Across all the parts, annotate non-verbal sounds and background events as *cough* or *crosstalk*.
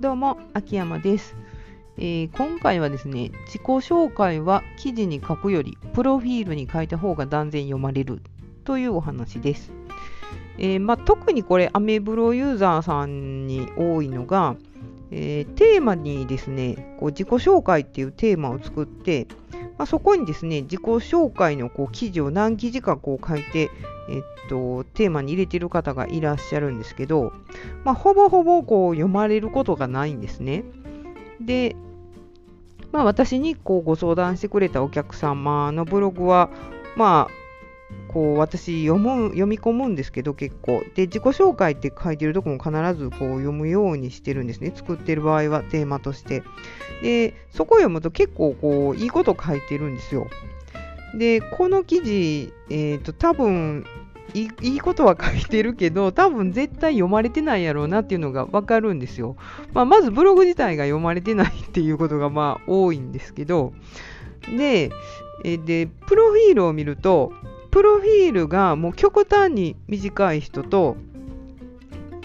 どうも、秋山です、えー今回はですね、自己紹介は記事に書くより、プロフィールに書いた方が断然読まれるというお話です。えーまあ、特にこれ、アメブロユーザーさんに多いのが、えーテーマにですね、こう自己紹介っていうテーマを作って、まあ、そこにですね、自己紹介のこう記事を何記事かこう書いて、えっと、テーマに入れてる方がいらっしゃるんですけど、まあ、ほぼほぼこう読まれることがないんですね。で、まあ、私にこうご相談してくれたお客様のブログは、まあ、こう私読む読み込むんですけど結構。で自己紹介って書いてるとこも必ずこう読むようにしてるんですね。作ってる場合はテーマとして。でそこを読むと結構こういいこと書いてるんですよ。でこの記事、えー、と多分いいことは書いてるけど多分絶対読まれてないやろうなっていうのが分かるんですよ、まあ、まずブログ自体が読まれてないっていうことがまあ多いんですけど。ででプロフィールを見るとプロフィールがもう極端に短い人と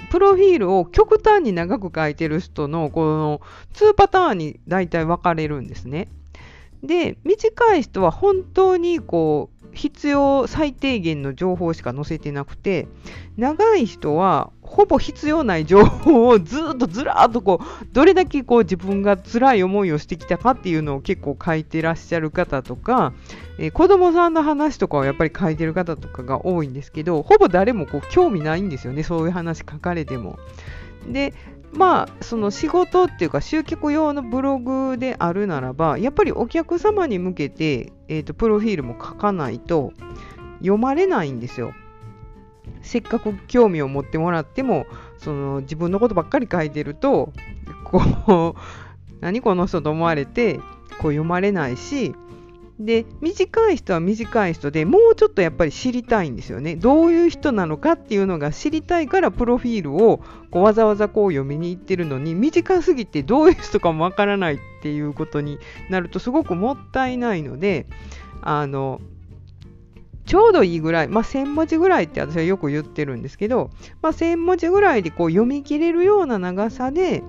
プロフィールを極端に長く書いてる人のこの2パターンに大体分かれるんですね。で短い人は本当にこう必要最低限の情報しか載せてなくて長い人はほぼ必要ない情報をずっとずらーっとこうどれだけこう自分が辛い思いをしてきたかっていうのを結構書いてらっしゃる方とか、えー子供さんの話とかをやっぱり書いてる方とかが多いんですけどほぼ誰もこう興味ないんですよねそういう話書かれても。でまあその仕事っていうか集客用のブログであるならばやっぱりお客様に向けて、えー、とプロフィールも書かないと読まれないんですよ。せっかく興味を持ってもらってもその自分のことばっかり書いてるとこう何この人と思われてこう読まれないしで短い人は短い人でもうちょっとやっぱり知りたいんですよね。どういう人なのかっていうのが知りたいからプロフィールをこうわざわざこう読みに行ってるのに短すぎてどういう人かもわからないっていうことになるとすごくもったいないのであのちょうどいいぐらい、まあ、1000文字ぐらいって私はよく言ってるんですけど、まあ、1000文字ぐらいでこう読み切れるような長さで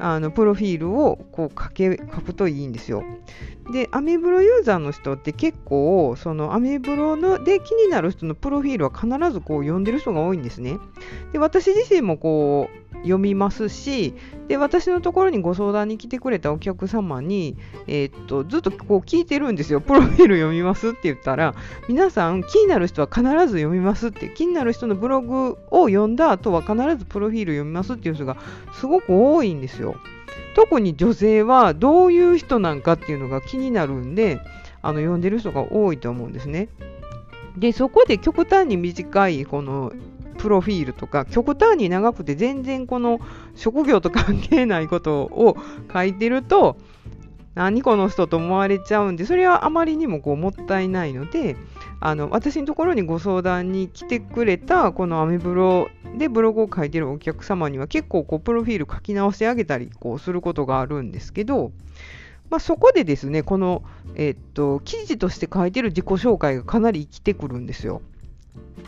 あのプロフィールをこう書け書くといいんですよ。で、アメブロユーザーの人って結構、そのアメブロので気になる人のプロフィールは必ずこう読んでる人が多いんですね。で、私自身もこう読みますし、で、私のところにご相談に来てくれたお客様に、えーっと、ずっとこう聞いてるんですよ。*laughs* プロフィール読みますって言ったら、皆さん気になる人は必ず読みますって、気になる人のブログを読んだ後は必ずプロフィール読みますっていう人がすごく多いんですよ。特に女性はどういう人なんかっていうのが気になるんであの読んでる人が多いと思うんですね。でそこで極端に短いこのプロフィールとか極端に長くて全然この職業と関係ないことを書いてると何この人と思われちゃうんでそれはあまりにもこうもったいないのであの私のところにご相談に来てくれたこのアメブロでブログを書いてるお客様には結構こうプロフィール書き直してあげたりこうすることがあるんですけど、まあ、そこでですねこの、えっと記事として書いてる自己紹介がかなり生きてくるんですよ。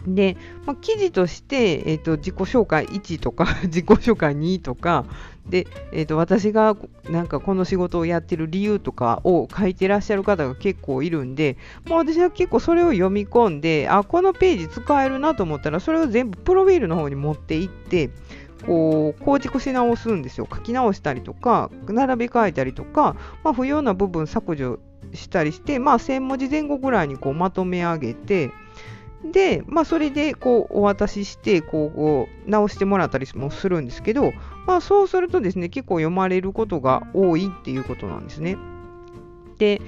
で、まあ、記事として、えっと自己紹介1とか *laughs* 自己紹介2とかで、えっと私がなんかこの仕事をやってる理由とかを書いてらっしゃる方が結構いるんで、もう私は結構それを読み込んであこのページ使えるなと思ったらそれを全部プロフィールの方に持っていってこう構築し直すんですよ。書き直したりとか並べ替えたりとか、まあ、不要な部分削除したりして、まあ、1000文字前後ぐらいにこうまとめ上げてで、まあ、それでこうお渡ししてこうこう直してもらったりもするんですけど、まあ、そうするとですね結構読まれることが多いっていうことなんですね。で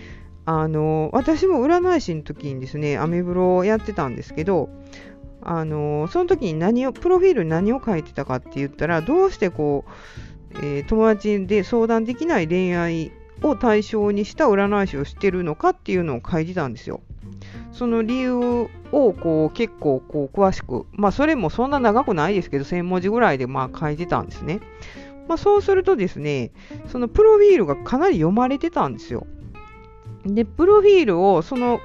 あの私も占い師の時にですねアメブロをやってたんですけどあのその時に何をプロフィールに何を書いてたかって言ったらどうしてこう、えー友達で相談できない恋愛を対象にした占い師をしてるのかっていうのを書いてたんですよ。その理由をこう結構こう詳しく、まあそれもそんな長くないですけど、1000文字ぐらいでまあ書いてたんですね。まあそうするとですね、そのプロフィールがかなり読まれてたんですよ。で、プロフィールをその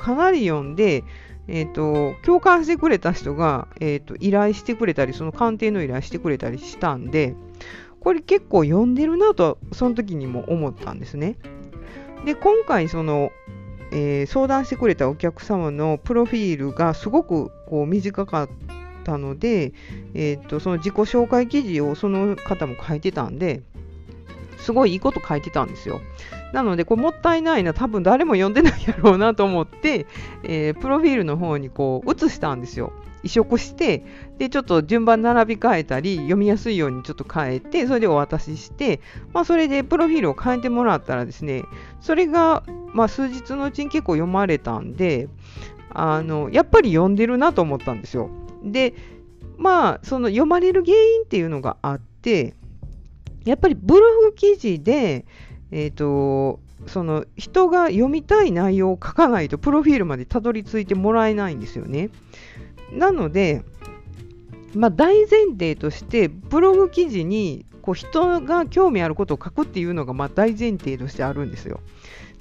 かなり読んで、えー、と共感してくれた人が、えー、と依頼してくれたりその鑑定の依頼してくれたりしたんでこれ結構読んでるなと、その時にも思ったんですね。で、今回、その、えー、相談してくれたお客様のプロフィールがすごくこう短かったので、えーと、その自己紹介記事をその方も書いてたんですごいいいこと書いてたんですよ。なので、これもったいないな、多分誰も読んでないやろうなと思って、えー、プロフィールの方にこう移したんですよ。移植して、で、ちょっと順番並び替えたり、読みやすいようにちょっと変えて、それでお渡しして、まあ、それでプロフィールを変えてもらったらですね、それが、まあ、数日のうちに結構読まれたんで、あの、やっぱり読んでるなと思ったんですよ。で、まあ、その読まれる原因っていうのがあって、やっぱりブログ記事で、え、ー、と、その人が読みたい内容を書かないとプロフィールまでたどり着いてもらえないんですよね。なので、まあ、大前提としてブログ記事にこう人が興味あることを書くっていうのがま大前提としてあるんですよ。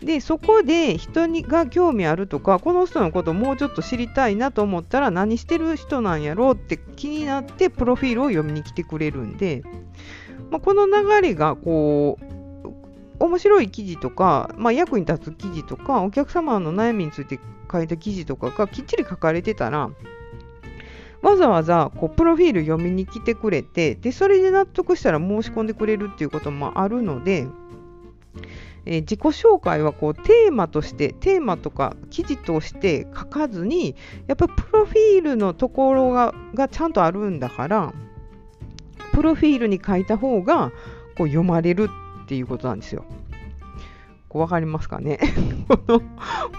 でそこで人にが興味あるとかこの人のことをもうちょっと知りたいなと思ったら何してる人なんやろうって気になってプロフィールを読みに来てくれるんで、まあ、この流れがこう面白い記事とか、まあ、役に立つ記事とかお客様の悩みについて書いた記事とかがきっちり書かれてたらわざわざこうプロフィール読みに来てくれてでそれで納得したら申し込んでくれるっていうこともあるので、えー、自己紹介はこうテーマとしてテーマとか記事として書かずにやっぱプロフィールのところががちゃんとあるんだからプロフィールに書いた方がこう読まれるっていうことなんですよ。こう分かりますかね？*laughs* この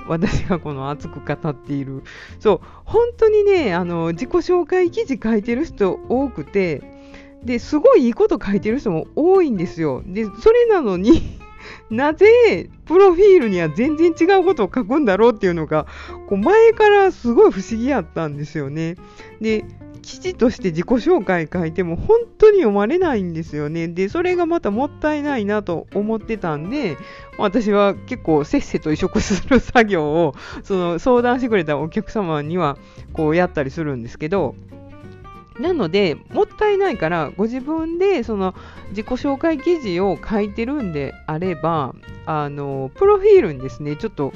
私がこの熱く語っている。そう本当にねあの自己紹介記事書いてる人多くてですごいいいこと書いてる人も多いんですよ。でそれなのになぜプロフィールには全然違うことを書くんだろうっていうのがこう前からすごい不思議やったんですよね。で記事として自己紹介書いても本当に読まれないんですよね。で、それがまたもったいないなと思ってたんで、私は結構せっせと移植する作業を、その相談してくれたお客様にはこうやったりするんですけど、なので、もったいないから、ご自分でその自己紹介記事を書いてるんであれば、あのプロフィールにですね、ちょっと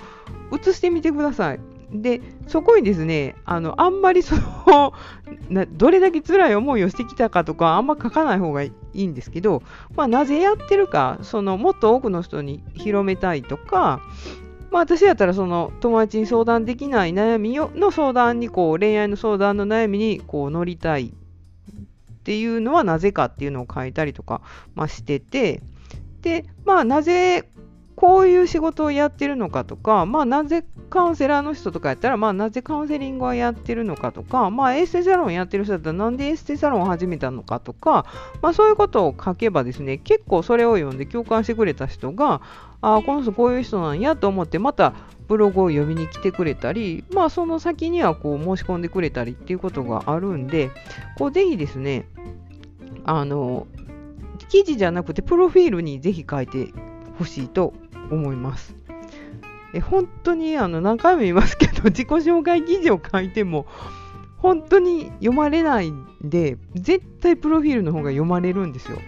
写してみてください。で、そこにですね、あの、あんまりその *laughs* な、どれだけ辛い思いをしてきたかとか、あんま書かない方がいいんですけど、まあ、なぜやってるか、その、もっと多くの人に広めたいとか、まあ、私やったら、その、友達に相談できない悩みの相談に、こう、恋愛の相談の悩みに、こう、乗りたいっていうのはなぜかっていうのを書いたりとか、まあ、してて、で、まあ、なぜこういう仕事をやってるのかとか、まあ、なぜカウンセラーの人とかやったら、まあ、なぜカウンセリングをやってるのかとか、まあ、エステサロンやってる人だったら、なんでエステサロンを始めたのかとか、まあ、そういうことを書けばですね、結構それを読んで共感してくれた人が、あこの人こういう人なんやと思って、またブログを読みに来てくれたり、まあ、その先にはこう申し込んでくれたりっていうことがあるんで、こうぜひですね、あの、記事じゃなくて、プロフィールにぜひ書いてほしいと思います。え本当にあの何回も言いますけど、*laughs* 自己紹介記事を書いても、本当に読まれないんで、絶対プロフィールの方が読まれるんですよ。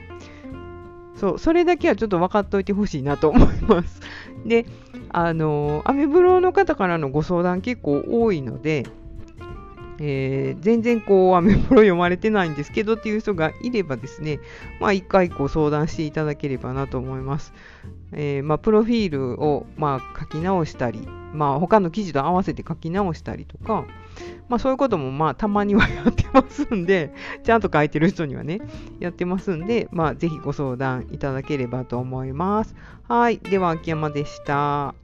そう、それだけはちょっと分かっておいてほしいなと思います。で、あの、アメブロの方からのご相談結構多いので、えー、全然こう、アメブロ読まれてないんですけどっていう人がいればですね、まあ一回こう相談していただければなと思います。えー、まあ、プロフィールを、まあ、書き直したり、まあ、他の記事と合わせて書き直したりとか、まあ、そういうことも、まあ、たまにはやってますんで、ちゃんと書いてる人にはね、やってますんで、まあ、ぜひご相談いただければと思います。はい。では、秋山でした。